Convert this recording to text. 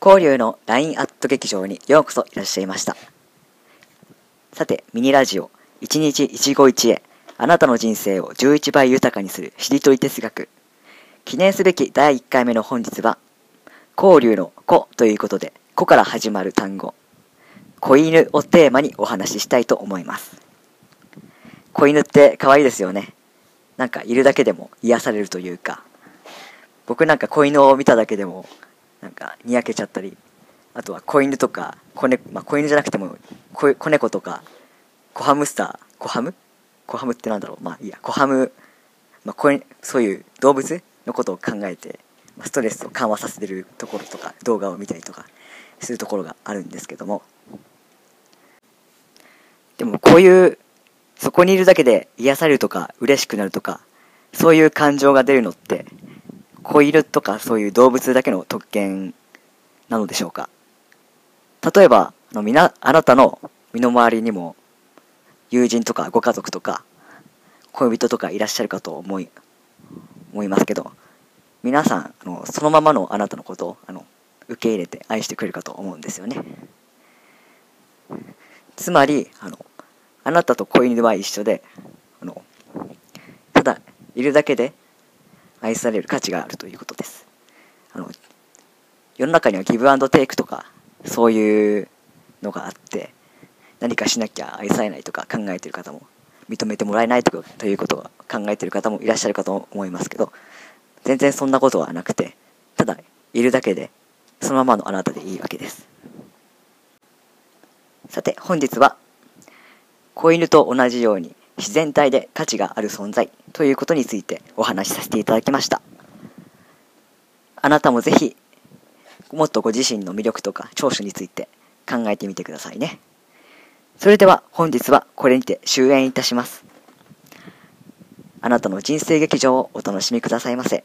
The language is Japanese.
交流の LINE アット劇場にようこそいらっしゃいました。さて、ミニラジオ、一日一期一会、あなたの人生を11倍豊かにするしりとり哲学。記念すべき第1回目の本日は、交流の子ということで、子から始まる単語、子犬をテーマにお話ししたいと思います。子犬って可愛いですよね。なんかいるだけでも癒されるというか、僕なんか子犬を見ただけでもなんかにやけちゃったりあとは子犬とか子,、ねまあ、子犬じゃなくても子子猫とか子ハムスター子ハム？子ハムってなんだろう？まあいいや。子ハム、まあ、子そういう動物のことを考えて、まあ、ストレスを緩和させてるところとか動画を見たりとかするところがあるんですけども。でもこういうそこにいるだけで癒されるとか嬉しくなるとかそういう感情が出るのって子犬とかそういう動物だけの特権なのでしょうか？例えばあのみなあなたの身の回りにも友人とかご家族とか恋人とかいらっしゃるかと思い思いますけど皆さんあのそのままのあなたのことをあの受け入れて愛してくれるかと思うんですよね。つまりあのあなたと子犬は一緒であのただいるだけで愛される価値があるということです。あの世の中にはギブアンドテイクとかそういうのがあって何かしなきゃ愛されないとか考えてる方も認めてもらえないとということを考えてる方もいらっしゃるかと思いますけど全然そんなことはなくてただいるだけでそのままのあなたでいいわけです。さて本日は子犬と同じように自然体で価値がある存在ということについてお話しさせていただきました。あなたもぜひもっとご自身の魅力とか長所について考えてみてくださいね。それでは本日はこれにて終演いたします。あなたの人生劇場をお楽しみくださいませ。